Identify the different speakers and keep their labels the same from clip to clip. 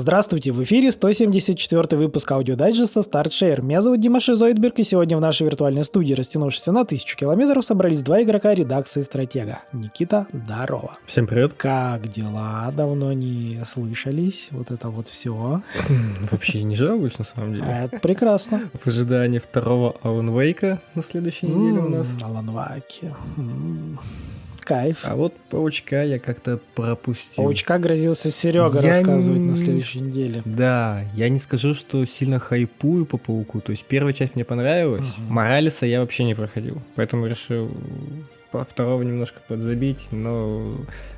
Speaker 1: Здравствуйте, в эфире 174 выпуск аудиодайджеста Start Share. Меня зовут Дима Шизоидберг, и сегодня в нашей виртуальной студии, растянувшейся на тысячу километров, собрались два игрока редакции «Стратега». Никита, здорово.
Speaker 2: Всем привет.
Speaker 1: Как дела? Давно не слышались. Вот это вот все.
Speaker 2: Вообще не жалуюсь, на самом деле.
Speaker 1: Это прекрасно.
Speaker 2: В ожидании второго Alan Wake а на следующей неделе у нас.
Speaker 1: Алан Ваки. Кайф.
Speaker 2: А вот Паучка я как-то пропустил.
Speaker 1: Паучка грозился Серега
Speaker 2: Я
Speaker 1: рассказывать
Speaker 2: не-
Speaker 1: на следующей неделе.
Speaker 2: Да, я не скажу, что сильно хайпую по Пауку. То есть первая часть мне понравилась.
Speaker 1: Мгм.
Speaker 2: Моралиса я вообще не проходил. Поэтому решил второго немножко подзабить. Но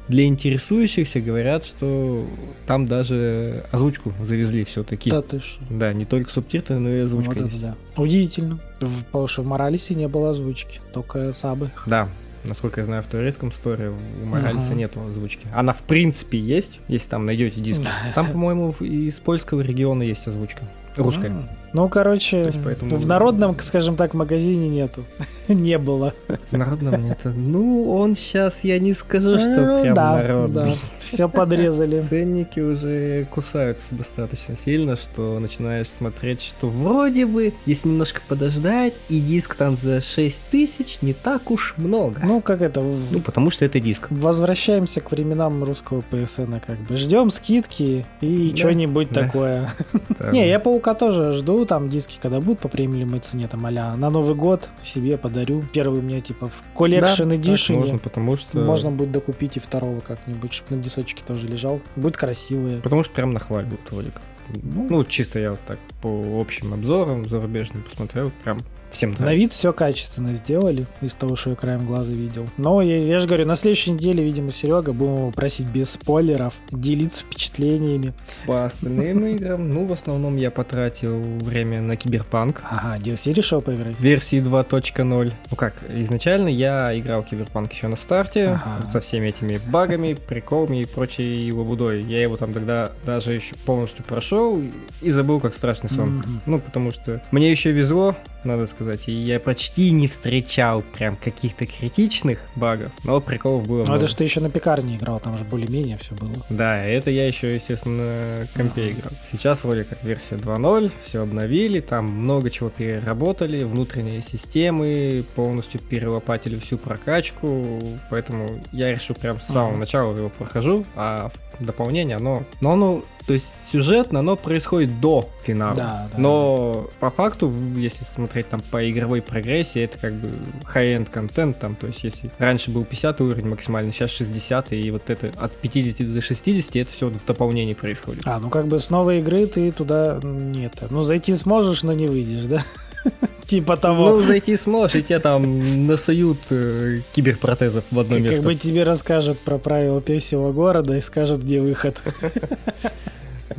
Speaker 2: для интересующихся говорят, что там даже озвучку завезли все-таки.
Speaker 1: Да ты шо.
Speaker 2: Да, не только субтитры, но и озвучка
Speaker 1: Вот это
Speaker 2: есть.
Speaker 1: да. Удивительно. В, потому что в Моралисе не было озвучки, только сабы.
Speaker 2: Да, насколько я знаю, в турецком сторе у Моралиса
Speaker 1: Ага.
Speaker 2: нету озвучки. Она в принципе есть, если там найдете диск. Там, по-моему, из польского региона есть озвучка. Русская.
Speaker 1: М. Ну, короче,
Speaker 2: То есть поэтому-
Speaker 1: в народном, скажем так, магазине нету. Не было.
Speaker 2: В народном нет. Ну, он сейчас, я не скажу, что
Speaker 1: Ну,
Speaker 2: прям
Speaker 1: да,
Speaker 2: народный.
Speaker 1: да. Все подрезали.
Speaker 2: Ценники уже кусаются достаточно сильно, что начинаешь смотреть, что вроде бы, если немножко подождать, и диск там за 6 тысяч не так уж много.
Speaker 1: Ну, как это,
Speaker 2: Ну, потому что это диск.
Speaker 1: возвращаемся к временам русского PSN, как бы. Ждем скидки и
Speaker 2: Да,
Speaker 1: что-нибудь
Speaker 2: да.
Speaker 1: такое. Не, я Паука тоже жду, там диски, когда будут по премиальной цене, там а на Новый год себе подарю. Первый у меня, типа, в Collection
Speaker 2: Да,
Speaker 1: Edition.
Speaker 2: можно, потому что...
Speaker 1: Можно будет докупить и второго как-нибудь, чтобы на дисочке тоже лежал. Будет красивый.
Speaker 2: Потому что прям нахваливают как.
Speaker 1: Ну.
Speaker 2: Ну, чисто я вот так по общим обзорам зарубежным посмотрел, прям всем
Speaker 1: На
Speaker 2: нравится.
Speaker 1: вид все качественно сделали из того, что я краем глаза видел. Но я, я же говорю, на следующей неделе, видимо, Серега, будем его просить без спойлеров, делиться впечатлениями.
Speaker 2: По остальным играм, ну, в основном я потратил время на Киберпанк.
Speaker 1: Ага, DLC решил поиграть?
Speaker 2: Версии 2.0. Ну как, изначально я играл Киберпанк еще на старте,
Speaker 1: Ага.
Speaker 2: со всеми этими багами, приколами и прочей ерундой. Я его там тогда даже еще полностью прошел и забыл как страшный сон.
Speaker 1: Мгм.
Speaker 2: Ну, потому что мне еще везло, надо сказать, и я почти не встречал прям каких-то критичных багов, но приколов было
Speaker 1: Ну это что ты еще на пекарне играл, там же более-менее все было.
Speaker 2: Да, это я еще, естественно, на компе играл. Сейчас вроде как версия 2.0, все обновили, там много чего переработали, внутренние системы, полностью перелопатили всю прокачку, поэтому я решил прям с самого начала его прохожу, а в дополнение оно... Но оно, то есть сюжетно, оно происходит до финала.
Speaker 1: Да, да.
Speaker 2: Но по факту, если смотреть там по игровой прогрессии, это как бы high-end контент там, то есть если раньше был 50 уровень максимальный, сейчас 60, и вот это от 50 до 60, это все в дополнении происходит.
Speaker 1: А, ну как бы с новой игры ты туда нет. Ну зайти сможешь, но не выйдешь, да? Типа того.
Speaker 2: Ну, зайти сможешь, и тебе там насуют э, киберпротезов в одно
Speaker 1: Как
Speaker 2: место.
Speaker 1: бы тебе расскажут про правила песевого города и скажут, где выход.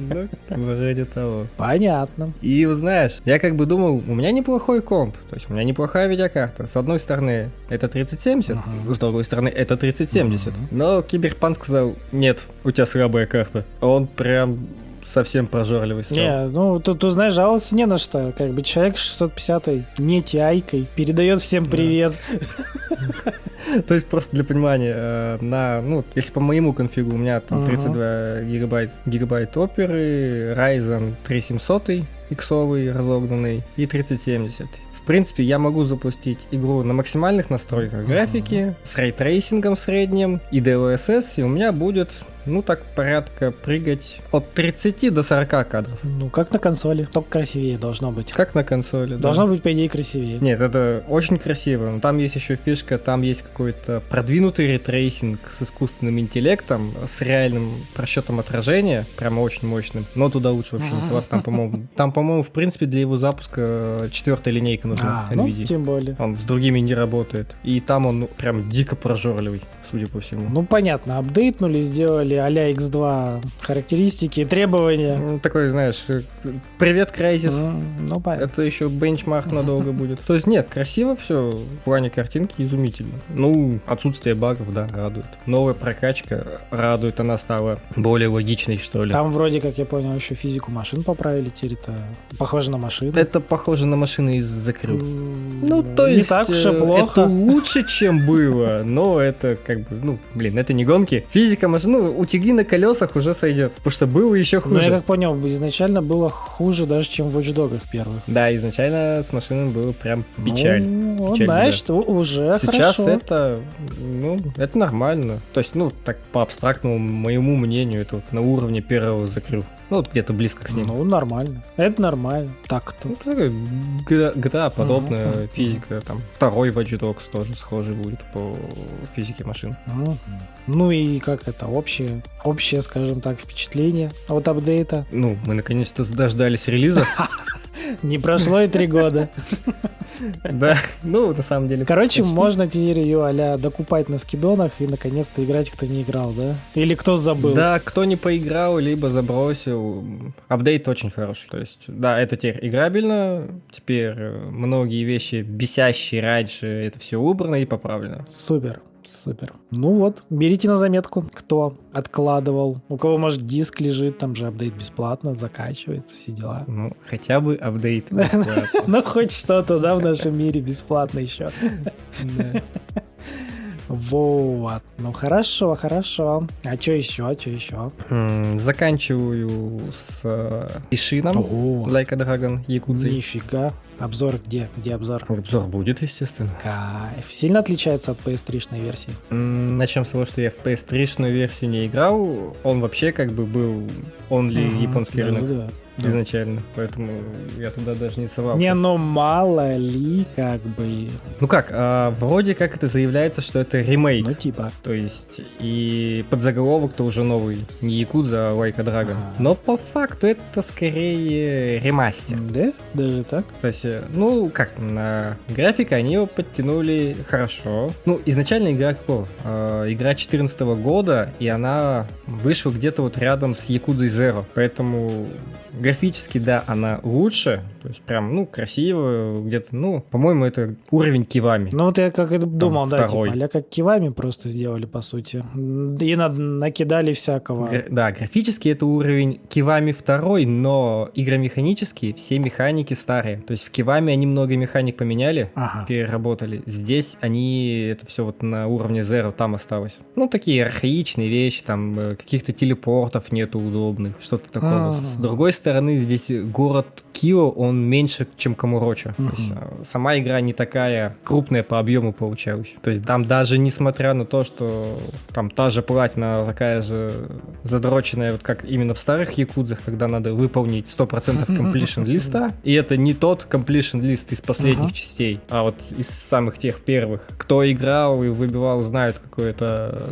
Speaker 2: Ну, вроде того.
Speaker 1: Понятно.
Speaker 2: И знаешь, я как бы думал, у меня неплохой комп, то есть у меня неплохая видеокарта. С одной стороны, это 3070,
Speaker 1: Мгм.
Speaker 2: с другой стороны, это 3070.
Speaker 1: Мгм.
Speaker 2: Но Киберпанк сказал, нет, у тебя слабая карта. Он прям совсем прожорливый стал.
Speaker 1: Не, ну тут, тут, знаешь, жаловаться не на что. Как бы человек 650 не тиайкой передает всем привет.
Speaker 2: То есть просто для понимания, э, на, ну, если по моему конфигу у меня там
Speaker 1: Ага.
Speaker 2: 32 гигабайт, гигабайт оперы, Ryzen 3700 иксовый разогнанный и 3070. В принципе, я могу запустить игру на максимальных настройках графики, с ray tracing ом средним и DLSS, и у меня будет, ну так, порядка прыгать от 30 до 40 кадров.
Speaker 1: Ну, как на консоли. Только красивее должно быть.
Speaker 2: Как на консоли. да.
Speaker 1: Должно быть, по идее, красивее.
Speaker 2: Нет, это очень красиво. Но там есть еще фишка, там есть какой-то продвинутый ray tracing с искусственным интеллектом, с реальным просчетом отражения, прямо очень мощным. Но туда лучше вообще не соваться. Там, по-моему, там, по-моему, в принципе, для его запуска четвертая линейка нужна
Speaker 1: А, ну, тем более.
Speaker 2: Он с другими не работает. И там он прям дико прожорливый, судя по всему.
Speaker 1: Ну, понятно, апдейтнули, сделали а-ля X2 характеристики, требования.
Speaker 2: Ну, Такой, знаешь, э, привет, Crysis.
Speaker 1: М, Ну, понятно.
Speaker 2: Это еще бенчмарк надолго будет. То есть нет, красиво все, в плане картинки изумительно. Ну, отсутствие багов, да, радует. Новая прокачка радует, она стала более логичной, что ли.
Speaker 1: Там вроде, как я понял, еще физику машин поправили, теперь это похоже на машины.
Speaker 2: Это похоже на машины из закрыл. Ну, то
Speaker 1: не
Speaker 2: есть...
Speaker 1: так уж и
Speaker 2: э,
Speaker 1: плохо.
Speaker 2: Это лучше, чем было, но это как бы, ну, блин, это не гонки. Физика машин, ну, утюги на колесах уже сойдет, потому что было еще хуже.
Speaker 1: Ну, я как понял, изначально было хуже даже, чем в Watch Dogs первых.
Speaker 2: Да, изначально с машинами было прям печаль.
Speaker 1: Ну,
Speaker 2: Печаль,
Speaker 1: значит, у- уже
Speaker 2: Сейчас
Speaker 1: хорошо.
Speaker 2: это, ну, это нормально. То есть, ну, так по абстрактному моему мнению, это вот на уровне первого закрыл. Ну, вот где-то близко к ним.
Speaker 1: Ну, нормально. Это нормально. Так-то.
Speaker 2: Ну, такая GTA, GTA подобная
Speaker 1: Мгм.
Speaker 2: физика, там, второй Watch Dogs тоже схожий будет по физике машин.
Speaker 1: Мгм. Ну и как это, общее, общее, скажем так, впечатление от апдейта.
Speaker 2: Ну, мы наконец-то дождались релиза.
Speaker 1: Не прошло и три года.
Speaker 2: Да, ну, на самом деле.
Speaker 1: Короче, можно теперь ее а докупать на скидонах и наконец-то играть, кто не играл, да? Или кто забыл.
Speaker 2: Да, кто не поиграл, либо забросил, апдейт очень хороший. То есть, да, это теперь играбельно, теперь э, многие вещи бесящие раньше, это все убрано и поправлено.
Speaker 1: Супер. Супер. Ну вот, берите на заметку, кто откладывал, у кого, может, диск лежит, там же апдейт бесплатно, закачивается, все дела.
Speaker 2: Ну, хотя бы апдейт. бесплатно.
Speaker 1: Ну, хоть что-то, да, в нашем мире бесплатно еще. Вот. Ну, хорошо, хорошо. А что еще, а что еще?
Speaker 2: Заканчиваю с э, Ишином,
Speaker 1: Ого,
Speaker 2: a Dragon, Якудзой.
Speaker 1: нифига. Обзор где? Где обзор?
Speaker 2: Обзор будет, естественно.
Speaker 1: Кайф. Сильно отличается от PS3 версии?
Speaker 2: М, Начнем с того, что я в PS3 версию не играл. Он вообще как бы был only
Speaker 1: Мгм.
Speaker 2: японский
Speaker 1: Да,
Speaker 2: рынок
Speaker 1: да, да.
Speaker 2: изначально, поэтому я туда даже не совался.
Speaker 1: Не, ну мало ли, как бы,
Speaker 2: Ну как, а, вроде как это заявляется, что это ремейк.
Speaker 1: ну типа.
Speaker 2: То есть, и подзаголовок-то уже новый. Не Якудза, а Dragon.
Speaker 1: Ага.
Speaker 2: Но по факту это скорее ремастер.
Speaker 1: Да? Даже так?
Speaker 2: То есть, э, ну, как, на графика они его подтянули хорошо. Ну, изначально игра какого? Э, игра 14 года, и она вышла где-то вот рядом с Якудзой Zero. Поэтому графически, да, она лучше. То есть, прям, ну, красиво, где-то, ну, по-моему, это уровень Кивами.
Speaker 1: Ну вот я как и думал, да,
Speaker 2: второй.
Speaker 1: типа, а как кивами просто сделали, по сути. И над- накидали всякого.
Speaker 2: Гра- да, графически это уровень Кивами второй, но игромеханически все механики старые. То есть в Кивами они много механик поменяли,
Speaker 1: Ага.
Speaker 2: переработали. Здесь они это все вот на уровне Zero там осталось. Ну, такие архаичные вещи, там э, каких-то телепортов нету удобных, что-то такого.
Speaker 1: Ага.
Speaker 2: С другой стороны, здесь город Кио, он меньше, чем Камуроча. То есть, а, сама игра не такая крупная по объему получалась. То есть там даже несмотря на то, что там та же платина такая же задроченная, вот как именно в старых Якудзах, когда надо выполнить 100% completion листа, и это не тот completion лист из последних
Speaker 1: Ага.
Speaker 2: частей, а вот из самых тех первых. Кто играл и выбивал, знают, какой это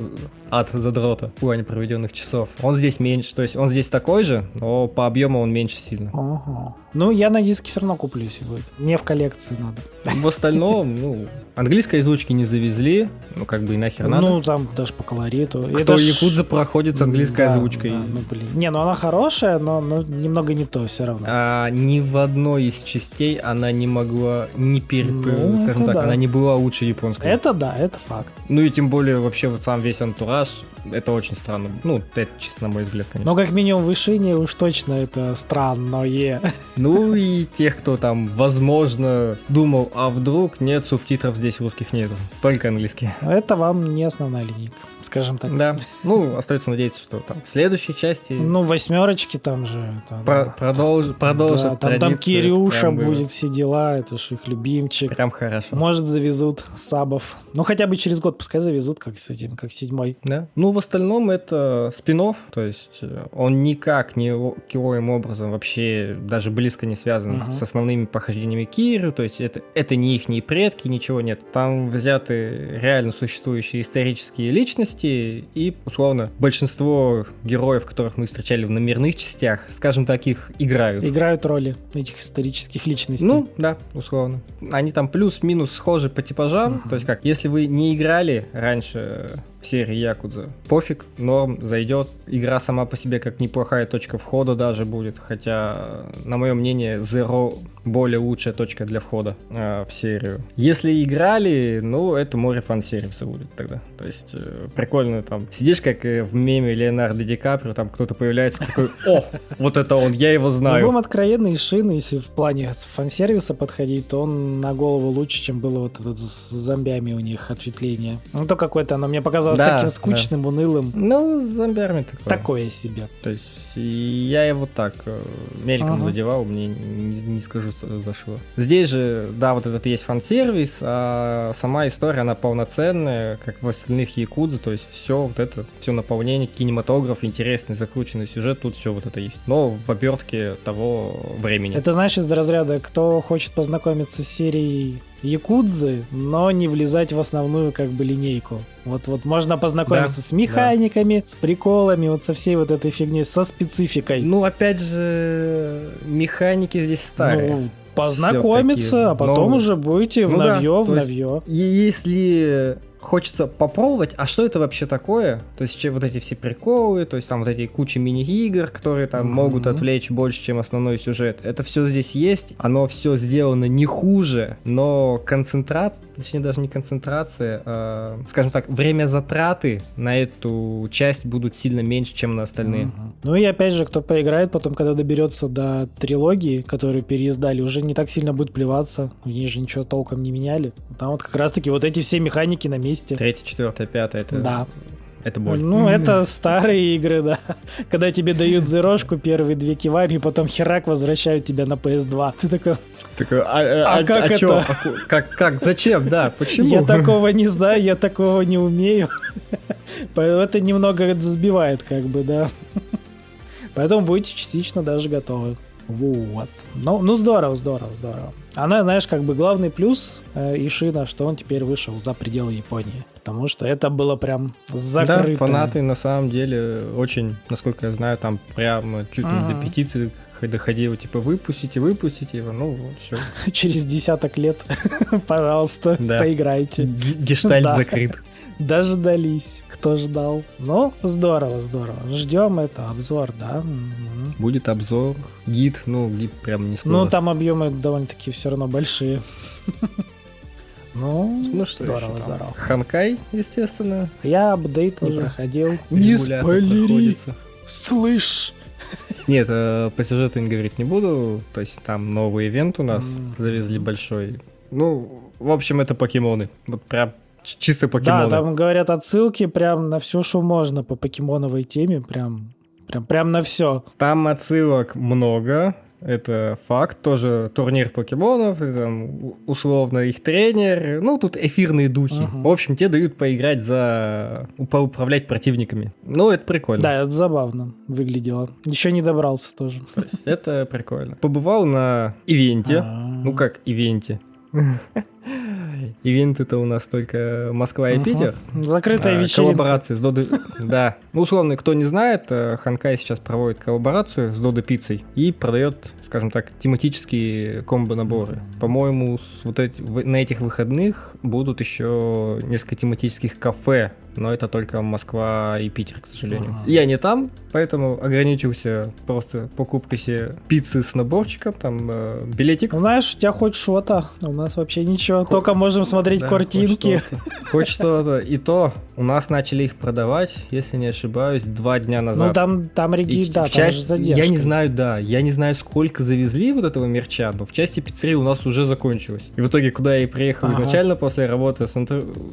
Speaker 2: ад задрота в плане проведенных часов. Он здесь меньше, то есть он здесь такой же, но по объему он меньше сильно.
Speaker 1: Ага. Ну, я на диске все равно куплю сегодня. Мне в коллекции надо.
Speaker 2: В остальном, ну, английской озвучки не завезли, ну, как бы и нахер надо.
Speaker 1: Ну, там даже по колориту.
Speaker 2: Кто
Speaker 1: Это ж-
Speaker 2: Якудза проходит с английской
Speaker 1: Да,
Speaker 2: озвучкой.
Speaker 1: да, ну, блин. Не, ну она хорошая, но, но немного не то все равно.
Speaker 2: А, ни в одной из частей она не могла не переп...
Speaker 1: Ну,
Speaker 2: скажем
Speaker 1: это
Speaker 2: так,
Speaker 1: да.
Speaker 2: она не была лучше японской.
Speaker 1: Это да, это факт.
Speaker 2: Ну и тем более вообще вот сам весь антураж, это очень странно. Ну, это чисто на мой взгляд, конечно.
Speaker 1: Но как минимум в Ишине уж точно это странное.
Speaker 2: Ну и тех, кто там, возможно, думал, а вдруг нет субтитров здесь русских нету, только английские.
Speaker 1: Это вам не основная линейка, скажем так.
Speaker 2: Да, ну, остается надеяться, что там в следующей части
Speaker 1: Ну, восьмерочки там же. там,
Speaker 2: про- продолж- продолжат
Speaker 1: да, там, там. Кирюша будет, все дела, это ж их любимчик.
Speaker 2: Прям хорошо.
Speaker 1: Может, завезут сабов. Ну, хотя бы через год пускай завезут, как с этим, как седьмой.
Speaker 2: Да. Ну, в остальном это спин то есть э, он никак не никаким образом вообще даже близко не связан
Speaker 1: Мгм.
Speaker 2: с основными похождениями Кирю, то есть это, это не их предки, ничего нет. Там взяты реально существующие исторические личности и, условно, большинство героев, которых мы встречали в номерных частях, скажем так, их играют.
Speaker 1: Играют роли этих исторических личностей.
Speaker 2: Ну, да, условно. Они там плюс-минус схожи по типажам.
Speaker 1: Мгм.
Speaker 2: То есть как, если вы не играли раньше в серии Якудза, пофиг, норм, зайдет. Игра сама по себе как неплохая точка входа даже будет. Хотя, на мое мнение, Zero более лучшая точка для входа э, в серию. Если играли, ну, это море фан-сервиса будет тогда. То есть, э, прикольно там. Сидишь, как э, в меме Леонардо Ди Каприо, там кто-то появляется такой, о, вот это он, я его знаю.
Speaker 1: будем откровенны, Ишин, если в плане фан-сервиса подходить, то он на голову лучше, чем было вот этот с зомбями у них ответвление. Ну, то какое-то оно мне показалось
Speaker 2: Да,
Speaker 1: таким
Speaker 2: да.
Speaker 1: скучным, унылым.
Speaker 2: Ну, зомби такое.
Speaker 1: Такое себе.
Speaker 2: То есть я его так э, мельком
Speaker 1: Ага.
Speaker 2: задевал, мне не, не скажу, что зашло. Здесь же, да, вот этот есть фан-сервис, а сама история, она полноценная, как в остальных Якудзе, то есть все вот это, все наполнение, кинематограф, интересный, закрученный сюжет, тут все вот это есть. Но в обертке того времени.
Speaker 1: Это знаешь из разряда, кто хочет познакомиться с серией Якудзы, но не влезать в основную как бы линейку. Вот, вот можно познакомиться
Speaker 2: Да,
Speaker 1: с механиками, с приколами, вот со всей вот этой фигней, со спецификой.
Speaker 2: Ну, опять же, механики здесь старые.
Speaker 1: Ну, познакомиться, а потом
Speaker 2: новые.
Speaker 1: уже будете в
Speaker 2: Ну да,
Speaker 1: новье, в
Speaker 2: то есть- если хочется попробовать, а что это вообще такое? То есть вот эти все приколы, то есть там вот эти куча мини-игр, которые там
Speaker 1: Мгм.
Speaker 2: могут отвлечь больше, чем основной сюжет. Это все здесь есть, оно все сделано не хуже, но концентрация, точнее даже не концентрация, а, скажем так, время затраты на эту часть будут сильно меньше, чем на остальные.
Speaker 1: Мгм. Ну и опять же, кто поиграет потом, когда доберется до трилогии, которую переиздали, уже не так сильно будет плеваться. В ней же ничего толком не меняли. Там вот как раз-таки вот эти все механики на месте.
Speaker 2: Третье, четвертое, пятое, это,
Speaker 1: Да.
Speaker 2: это боль.
Speaker 1: Ну, это старые игры, да. Когда тебе дают зерошку, первые две кивари, и потом херак возвращают тебя на PS2. Ты такой,
Speaker 2: Такой, а,
Speaker 1: А как
Speaker 2: чё?
Speaker 1: это?
Speaker 2: А ку- как, как, зачем, да, почему?
Speaker 1: я такого не знаю, я такого не умею. Это немного сбивает, как бы, да. Поэтому будете частично даже готовы. Вот. Ну, ну здорово, здорово, здорово. Она, знаешь, как бы главный плюс э, Ишина, что он теперь вышел за пределы Японии. Потому что это было прям закрыто.
Speaker 2: Да, фанаты на самом деле очень, насколько я знаю, там прямо чуть ли не до петиции доходило, типа, выпустите, выпустите его, ну, все.
Speaker 1: Через десяток лет, пожалуйста,
Speaker 2: Да.
Speaker 1: поиграйте.
Speaker 2: Гештальт
Speaker 1: Да.
Speaker 2: закрыт.
Speaker 1: Дождались, кто ждал. Ну, здорово, здорово. Ждем это, обзор, да.
Speaker 2: Будет обзор, гид, ну, гид прям не скоро.
Speaker 1: Ну, там объемы довольно-таки все равно большие. Ну,
Speaker 2: Ну, что
Speaker 1: здорово,
Speaker 2: еще
Speaker 1: здорово.
Speaker 2: Ханкай, естественно.
Speaker 1: Я апдейт не
Speaker 2: Тоже
Speaker 1: проходил.
Speaker 2: регулярно проходится.
Speaker 1: Слышь!
Speaker 2: Нет, э, по сюжету не говорить не буду. То есть там новый ивент у нас завезли большой. Ну, в общем, это покемоны. Вот прям чисто
Speaker 1: Да,
Speaker 2: покемоны.
Speaker 1: там говорят отсылки прям на все, что можно по покемоновой теме. Прям, прям, прям на все.
Speaker 2: Там отсылок много. Это факт. Тоже турнир покемонов, там условно их тренер. Ну, тут эфирные духи.
Speaker 1: Ага.
Speaker 2: В общем, тебе дают поиграть за... управлять противниками. Ну, это прикольно.
Speaker 1: Да, это забавно выглядело. Еще не добрался тоже.
Speaker 2: То есть это прикольно. Побывал на ивенте.
Speaker 1: А.
Speaker 2: Ну как ивенте? Ивент это у нас только Москва и. Питер.
Speaker 1: Закрытая
Speaker 2: А,
Speaker 1: вечеринка.
Speaker 2: Коллаборации с Додо... Да. Ну, условно, кто не знает, э, Ханкай сейчас проводит коллаборацию с Додо Пиццей и продает, скажем так, тематические комбо-наборы. По-моему, вот эти- на этих выходных будут еще несколько тематических кафе, но это только Москва и Питер, к сожалению.
Speaker 1: Ага.
Speaker 2: Я не там, поэтому ограничился просто покупкой себе пиццы с наборчиком, там э, билетик.
Speaker 1: Знаешь, у тебя хоть что-то, у нас вообще ничего. Только можем смотреть
Speaker 2: Да,
Speaker 1: картинки.
Speaker 2: Хоть что-то. Хоть что-то. И то у нас начали их продавать, если не ошибаюсь, два дня назад.
Speaker 1: Ну, там, там
Speaker 2: И
Speaker 1: реги,
Speaker 2: в
Speaker 1: да, там
Speaker 2: часть-
Speaker 1: задержка.
Speaker 2: Я не знаю, да, я не знаю, сколько завезли вот этого мерча, но в части пиццерии у нас уже закончилось. И в итоге, куда я и приехал
Speaker 1: Ага.
Speaker 2: изначально после работы,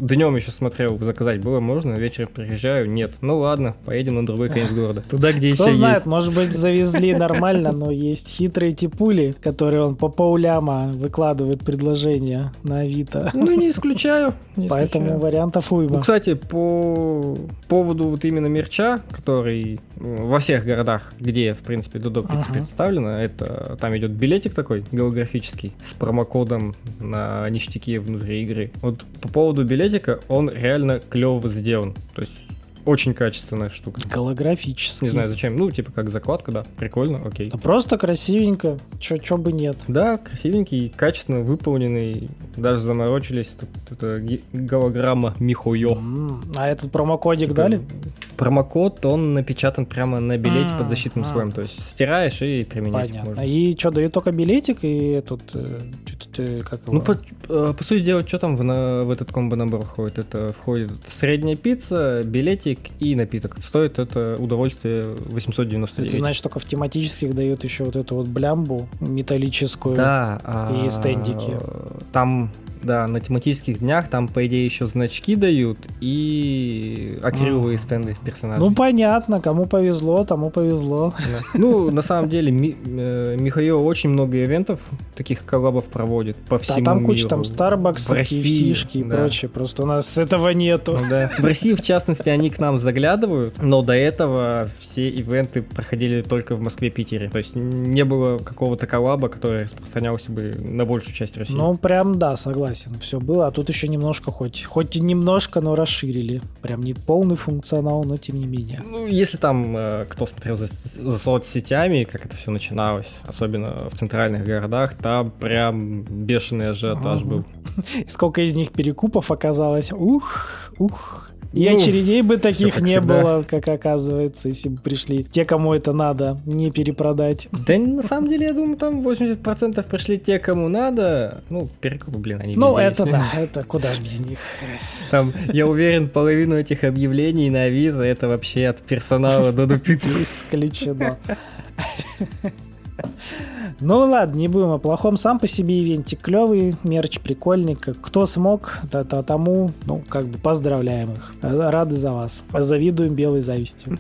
Speaker 2: днем еще смотрел, заказать было можно, вечером приезжаю, нет. Ну ладно, поедем на другой конец города. Туда, где
Speaker 1: Кто
Speaker 2: еще
Speaker 1: знает,
Speaker 2: есть.
Speaker 1: может быть, завезли нормально, но есть хитрые типули, которые он по полляма выкладывает предложения на Авито.
Speaker 2: Ну, не исключаю. не
Speaker 1: Поэтому
Speaker 2: исключаю.
Speaker 1: вариантов
Speaker 2: Ну,
Speaker 1: уйма.
Speaker 2: кстати, по поводу вот именно мерча, который э, во всех городах, где, в принципе, Дудо
Speaker 1: Ага.
Speaker 2: представлена, это там идет билетик такой голографический с промокодом на ништяки внутри игры. Вот по поводу билетика, он реально клево сделан. То есть очень качественная штука.
Speaker 1: Голографически.
Speaker 2: Не знаю зачем, ну, типа как закладка, да, прикольно, окей.
Speaker 1: Да просто красивенько. Чё, чё бы нет.
Speaker 2: Да, красивенький, качественно выполненный, даже заморочились. Тут это голограмма Михойо.
Speaker 1: М, А этот промокодик
Speaker 2: Типа,
Speaker 1: дали?
Speaker 2: Промокод, он напечатан прямо на билете под защитным слоем. То есть стираешь и применять
Speaker 1: Понятно.
Speaker 2: можно.
Speaker 1: И что, дают только билетик и этот... э, как его?
Speaker 2: Ну, по, э, по сути дела, что там в, на- в этот комбо-набор входит? Это входит средняя пицца, билетик и напиток. Стоит это удовольствие 899.
Speaker 1: Это значит, только в тематических дают еще вот эту вот блямбу металлическую.
Speaker 2: Да. а,
Speaker 1: и стендики.
Speaker 2: Там Да, на тематических днях там, по идее, еще значки дают и акриловые
Speaker 1: А.
Speaker 2: стенды персонажей.
Speaker 1: Ну, понятно, кому повезло, тому повезло.
Speaker 2: Да. Ну, на самом деле, Ми- э, Михаил очень много ивентов, таких коллабов проводит по
Speaker 1: Да,
Speaker 2: всему
Speaker 1: там куча
Speaker 2: миру.
Speaker 1: там Starbucks, KFC-шки и
Speaker 2: да.
Speaker 1: прочее. Просто у нас этого нету.
Speaker 2: Ну да. В России, в частности, они к нам заглядывают, но до этого все ивенты проходили только в Москве, Питере. То есть не было какого-то коллаба, который распространялся бы на большую часть России.
Speaker 1: Ну, прям да, согласен, все было. А тут еще немножко хоть, хоть и немножко, но расширили. Прям не полный функционал, но тем не менее.
Speaker 2: Ну, если там э, кто смотрел за, за соцсетями, как это все начиналось, особенно в центральных городах, там прям бешеный ажиотаж
Speaker 1: Ага.
Speaker 2: был.
Speaker 1: Сколько из них перекупов оказалось. Ух, ух. И
Speaker 2: Ну,
Speaker 1: очередей бы таких не
Speaker 2: всегда.
Speaker 1: было, как оказывается, если бы пришли те, кому это надо, не перепродать.
Speaker 2: Да на самом деле, я думаю, там 80% пришли те, кому надо. Ну, перекупы, блин, они
Speaker 1: Ну, это да, это куда ж без них.
Speaker 2: Там, я уверен, половину этих объявлений на Авито это вообще от персонала до дупицы.
Speaker 1: Исключено. Ну ладно, не будем о плохом. Сам по себе ивентик клевый, мерч прикольный. Кто смог, то, то тому, ну, как бы поздравляем их. Рады за вас. Завидуем белой завистью.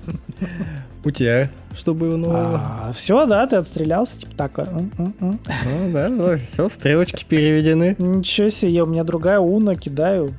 Speaker 2: У тебя что было нового?
Speaker 1: все, да, ты отстрелялся, типа так. м.
Speaker 2: Ну да, все, стрелочки переведены.
Speaker 1: Ничего себе, у меня другая уна, кидаю.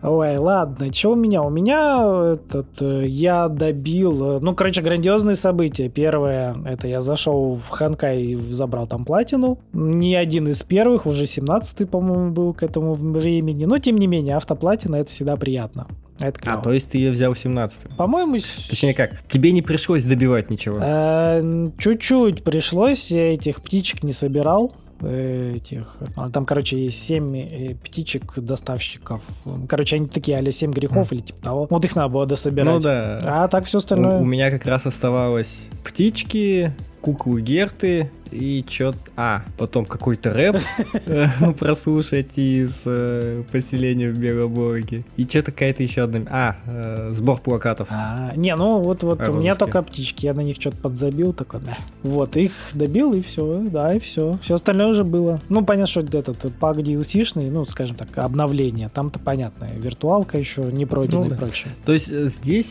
Speaker 1: Ой, ладно, что у меня? У меня этот, э, я добил, э, ну, короче, грандиозные события. Первое, это я зашел в Ханкай и забрал там платину. Не один из первых, уже 17-й, по-моему, был к этому времени. Но, тем не менее, автоплатина это всегда приятно. Это
Speaker 2: А, то есть ты ее взял 17
Speaker 1: По-моему,
Speaker 2: Точнее как, тебе не пришлось добивать ничего.
Speaker 1: Э, Чуть-чуть пришлось, я этих птичек не собирал. Э, Этих, а, там, короче, есть 7 птичек доставщиков. Короче, они такие а 7 грехов или типа того. Вот их надо было дособирать.
Speaker 2: Ну да.
Speaker 1: А так все
Speaker 2: У,
Speaker 1: остальное.
Speaker 2: у меня как раз оставалось птички, куклы Герты и чё... А, потом какой-то рэп э, прослушать из э, поселения в Белоборге. И что-то какая-то еще одна... А, э, сбор плакатов.
Speaker 1: А, не, ну вот, вот у меня только птички, я на них что-то подзабил, такой, да. Вот, их добил, и все, да, и все. Все остальное уже было. Ну, понятно, что этот пак DLC-шный, ну, скажем так, обновление. Там-то понятно, виртуалка еще не пройдена
Speaker 2: Ну
Speaker 1: и прочее.
Speaker 2: То есть здесь,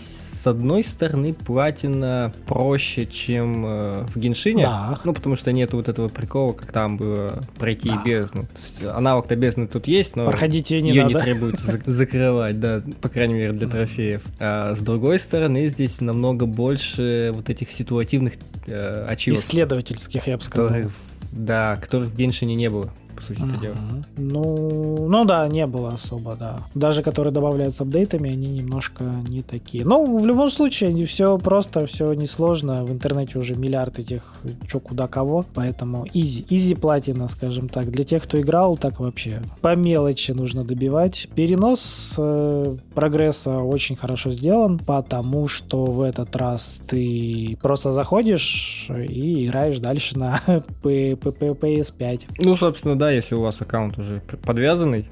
Speaker 2: с одной стороны, платина проще, чем э, в Геншине.
Speaker 1: Да.
Speaker 2: Ну, потому что нет вот этого прикола, как там было пройти
Speaker 1: Да.
Speaker 2: бездну. То есть аналог-то бездны тут есть, но
Speaker 1: Проходить ее не
Speaker 2: ее
Speaker 1: надо.
Speaker 2: не требуется зак- закрывать, да, по крайней мере для трофеев. А с другой стороны, здесь намного больше вот этих ситуативных э, ачивок,
Speaker 1: Исследовательских, я бы сказал.
Speaker 2: которых, да, которых в Геншине не было, по сути дела.
Speaker 1: Ну, ну да, не было особо, да. Даже которые добавляют с апдейтами, они немножко не такие. Ну, в любом случае, все просто, все несложно. В интернете уже миллиард этих чё, куда, кого. Поэтому изи, изи платина, скажем так. Для тех, кто играл, так вообще по мелочи нужно добивать. Перенос э, прогресса очень хорошо сделан, потому что в этот раз ты просто заходишь и играешь дальше на P- P- P- PS5.
Speaker 2: Ну, собственно, да, если у вас аккаунт уже подвязанный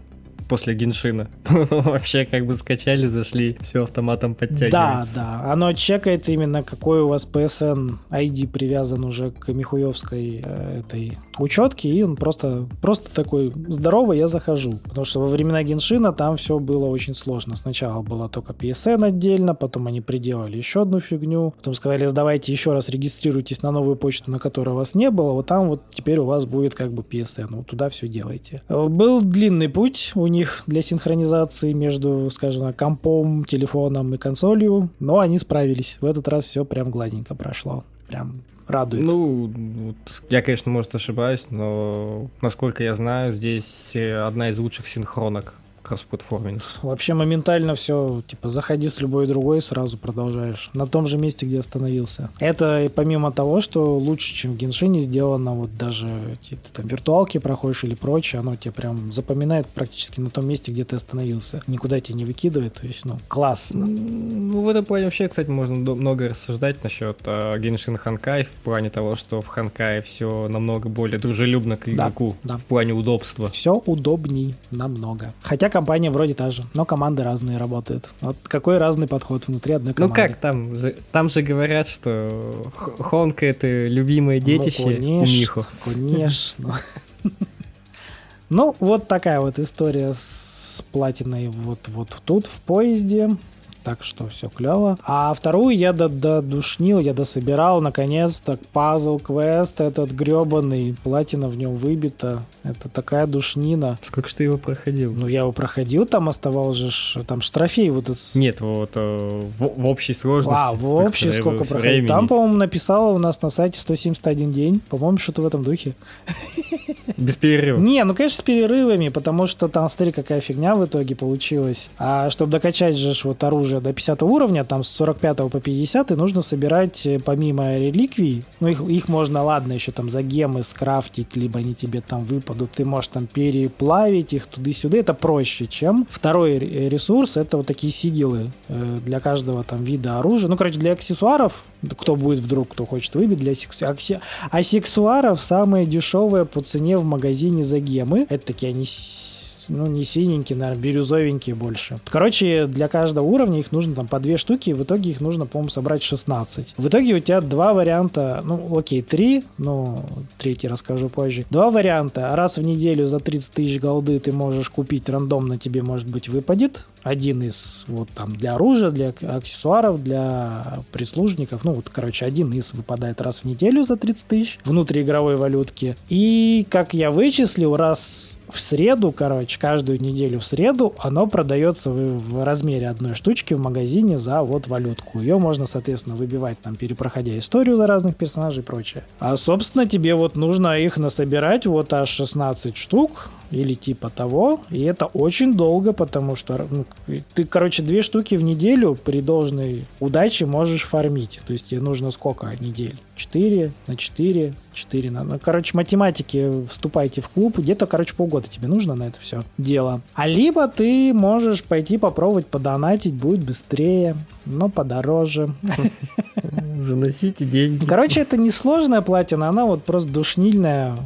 Speaker 2: после Геншина, то вообще как бы скачали, зашли, все автоматом
Speaker 1: Да,
Speaker 2: подтягивается.
Speaker 1: да. Оно чекает именно, какой у вас PSN ID привязан уже к Михуевской э, этой учетке, и он просто, просто такой, здорово, я захожу. Потому что во времена Геншина там все было очень сложно. Сначала было только PSN отдельно, потом они приделали еще одну фигню, потом сказали, давайте еще раз регистрируйтесь на новую почту, на которой вас не было, вот там вот теперь у вас будет как бы PSN, вот туда все делайте. Был длинный путь у них для синхронизации между, скажем компом, телефоном и консолью, но они справились. В этот раз все прям гладенько прошло. Прям радует.
Speaker 2: Ну, вот, я, конечно, может, ошибаюсь, но насколько я знаю, здесь э, одна из лучших синхронок кроссплатформенных.
Speaker 1: Вообще моментально все, типа, заходи с любой другой, сразу продолжаешь. На том же месте, где остановился. Это и помимо того, что лучше, чем в Геншине сделано, вот даже ты там виртуалки проходишь или прочее, оно тебе прям запоминает практически на том месте, где ты остановился. Никуда тебя не выкидывает, то есть, ну, классно.
Speaker 2: Ну, в этом плане вообще, кстати, можно много рассуждать насчет э, Геншин Ханкай в плане того, что в Ханкае все намного более дружелюбно к
Speaker 1: Да,
Speaker 2: игроку
Speaker 1: да.
Speaker 2: в плане удобства.
Speaker 1: Все удобней намного. Хотя компания вроде та же, но команды разные работают. Вот какой разный подход внутри одной
Speaker 2: Ну
Speaker 1: команды.
Speaker 2: как, там же, там же говорят, что Хонка это любимое детище
Speaker 1: ну, конечно. Конечно. Ну, вот такая вот история с платиной вот, вот тут, в поезде так что все клево. А вторую я додушнил, я дособирал, наконец-то, пазл квест этот гребаный, платина в нем выбита. Это такая душнина.
Speaker 2: Сколько же ты его проходил?
Speaker 1: Ну, я его проходил, там оставался же, там штрафей вот этот...
Speaker 2: Нет, вот э, в, в общей сложности.
Speaker 1: А, в общей сколько проходил? Там, по-моему, написала у нас на сайте 171 день. По-моему, что-то в этом духе.
Speaker 2: Без перерыва?
Speaker 1: Не, ну, конечно, с перерывами, потому что там, смотри, какая фигня в итоге получилась. А чтобы докачать же вот оружие до 50 уровня, там с 45 по 50 нужно собирать э, помимо реликвий, ну, их, их можно, ладно, еще там за гемы скрафтить, либо они тебе там выпадут, ты можешь там переплавить их туда-сюда, это проще, чем второй ресурс, это вот такие сигилы э, для каждого там вида оружия. Ну, короче, для аксессуаров, кто будет вдруг, кто хочет выбить, для аксессуаров самые дешевые по цене в магазине за гемы. Это такие они ну, не синенькие, наверное, бирюзовенькие больше. Короче, для каждого уровня их нужно там по две штуки, и в итоге их нужно, по-моему, собрать 16. В итоге у тебя два варианта, ну, окей, три, но третий расскажу позже. Два варианта. Раз в неделю за 30 тысяч голды ты можешь купить рандомно, тебе, может быть, выпадет один из, вот там, для оружия, для аксессуаров, для прислужников. Ну, вот, короче, один из выпадает раз в неделю за 30 тысяч внутриигровой валютки. И, как я вычислил, раз в среду, короче, каждую неделю в среду оно продается в, в размере одной штучки в магазине за вот валютку. Ее можно, соответственно, выбивать там, перепроходя историю за разных персонажей и прочее. А, собственно, тебе вот нужно их насобирать вот аж 16 штук или типа того. И это очень долго, потому что ну, ты, короче, две штуки в неделю при должной удаче можешь фармить. То есть тебе нужно сколько недель? 4 на 4, 4 на... Ну, короче, математики, вступайте в клуб. Где-то, короче, полгода тебе нужно на это все дело. А либо ты можешь пойти попробовать подонатить, будет быстрее, но подороже.
Speaker 2: Заносите деньги.
Speaker 1: Короче, это несложная платина, она вот просто душнильная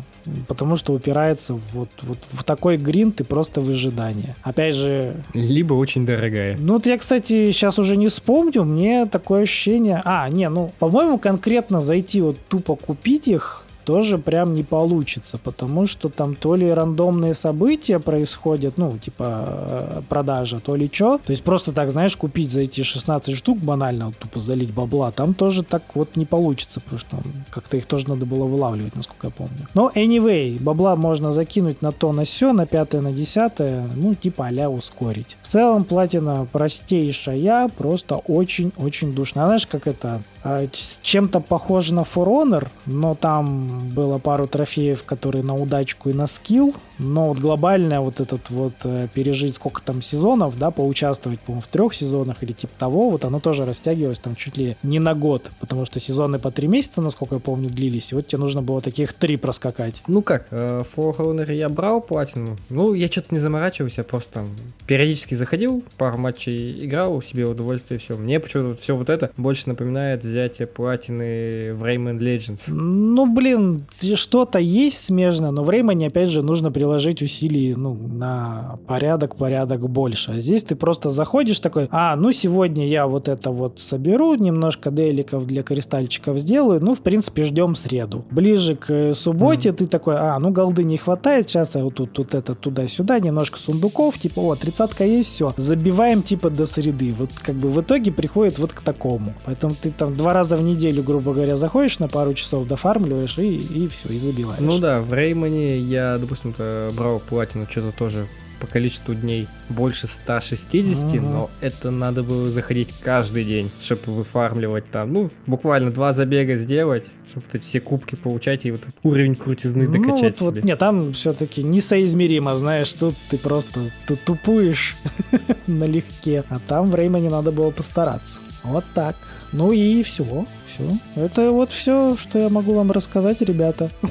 Speaker 1: потому что упирается вот, вот в такой грин ты просто в ожидании. Опять же...
Speaker 2: Либо очень дорогая.
Speaker 1: Ну вот я, кстати, сейчас уже не вспомню, мне такое ощущение... А, не, ну, по-моему, конкретно зайти вот тупо купить их тоже прям не получится, потому что там то ли рандомные события происходят, ну, типа э, продажа, то ли что. То есть просто так, знаешь, купить за эти 16 штук банально, вот, тупо залить бабла, там тоже так вот не получится, потому что как-то их тоже надо было вылавливать, насколько я помню. Но anyway, бабла можно закинуть на то, на все, на пятое, на десятое, ну, типа а ускорить. В целом, платина простейшая, просто очень-очень душная. Знаешь, как это а, чем-то похоже на For Honor, но там было пару трофеев, которые на удачку и на скилл, но вот глобально вот этот вот э, пережить сколько там сезонов, да, поучаствовать, по-моему, в трех сезонах или типа того, вот оно тоже растягивалось там чуть ли не на год, потому что сезоны по три месяца, насколько я помню, длились, и вот тебе нужно было таких три проскакать.
Speaker 2: Ну как, э, For Honor я брал платину, ну я что-то не заморачивался, просто периодически заходил, пару матчей играл, себе удовольствие, все. Мне почему-то все вот это больше напоминает взятие платины в Rayman Legends.
Speaker 1: Ну, блин, что-то есть смежное, но в Rayman, опять же, нужно приложить усилий, ну, на порядок, порядок больше. А здесь ты просто заходишь такой, а, ну, сегодня я вот это вот соберу, немножко деликов для кристальчиков сделаю, ну, в принципе, ждем среду. Ближе к субботе mm. ты такой, а, ну, голды не хватает, сейчас я вот тут, тут это туда-сюда, немножко сундуков, типа, о, тридцатка есть, все, забиваем, типа, до среды. Вот, как бы, в итоге приходит вот к такому. Поэтому ты там два раза в неделю, грубо говоря, заходишь на пару часов, дофармливаешь и, и все, и забиваешь.
Speaker 2: Ну да, в Реймоне я, допустим, брал платину что-то тоже по количеству дней больше 160, ага. но это надо было заходить каждый день, чтобы выфармливать там, ну, буквально два забега сделать, чтобы вот эти все кубки получать и вот уровень крутизны ну, докачать
Speaker 1: вот,
Speaker 2: себе.
Speaker 1: Вот, нет, там все-таки несоизмеримо, знаешь, тут ты просто тут тупуешь налегке, а там времени надо было постараться. Вот так. Ну и все, все. Это вот все, что я могу вам рассказать, ребята.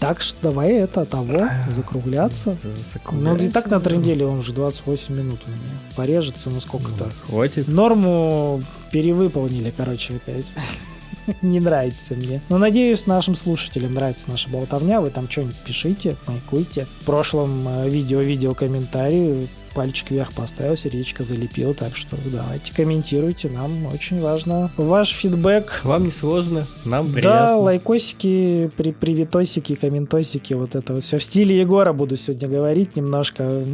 Speaker 1: Так что давай это того, закругляться. Ну, и так на тренделе он уже 28 минут у меня. Порежется на сколько-то. Ну,
Speaker 2: хватит.
Speaker 1: Норму перевыполнили, короче, опять. Не нравится мне. Но надеюсь, нашим слушателям нравится наша болтовня. Вы там что-нибудь пишите, майкуйте. В прошлом э, видео видел комментарии пальчик вверх поставил, сердечко залепил, так что давайте комментируйте, нам очень важно ваш фидбэк.
Speaker 2: Вам не сложно, нам приятно.
Speaker 1: Да, лайкосики, при привитосики, комментосики, вот это вот все. В стиле Егора буду сегодня говорить немножко.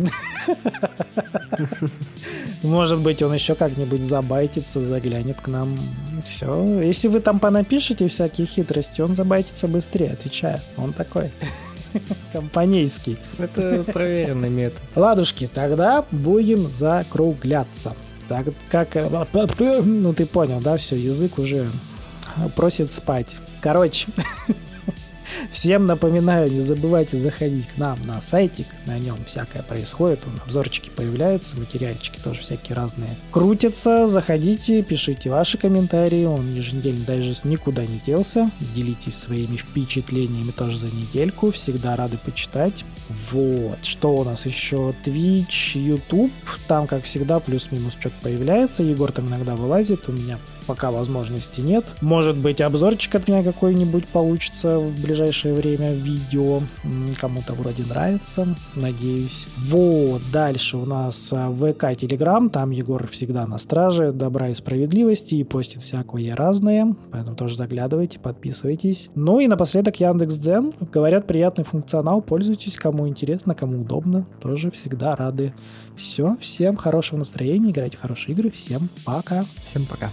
Speaker 1: Может быть, он еще как-нибудь забайтится, заглянет к нам. Все. Если вы там понапишете всякие хитрости, он забайтится быстрее, отвечаю. Он такой. Компанейский.
Speaker 2: Это проверенный метод.
Speaker 1: Ладушки, тогда будем закругляться. Так как... Ну, ты понял, да, все, язык уже просит спать. Короче, Всем напоминаю, не забывайте заходить к нам на сайтик, на нем всякое происходит, он обзорчики появляются, материальчики тоже всякие разные крутятся. Заходите, пишите ваши комментарии, он еженедельно даже никуда не делся. Делитесь своими впечатлениями тоже за недельку, всегда рады почитать. Вот, что у нас еще? Twitch, YouTube, там, как всегда, плюс-минус что-то появляется. Егор там иногда вылазит, у меня пока возможности нет. Может быть, обзорчик от меня какой-нибудь получится в ближайшее время, видео. Кому-то вроде нравится, надеюсь. Вот, дальше у нас а, ВК, Телеграм, там Егор всегда на страже добра и справедливости и постит всякое разное, поэтому тоже заглядывайте, подписывайтесь. Ну и напоследок Яндекс.Дзен. Говорят, приятный функционал, пользуйтесь, кому интересно, кому удобно, тоже всегда рады. Все, всем хорошего настроения, играйте в хорошие игры, всем пока.
Speaker 2: Всем пока.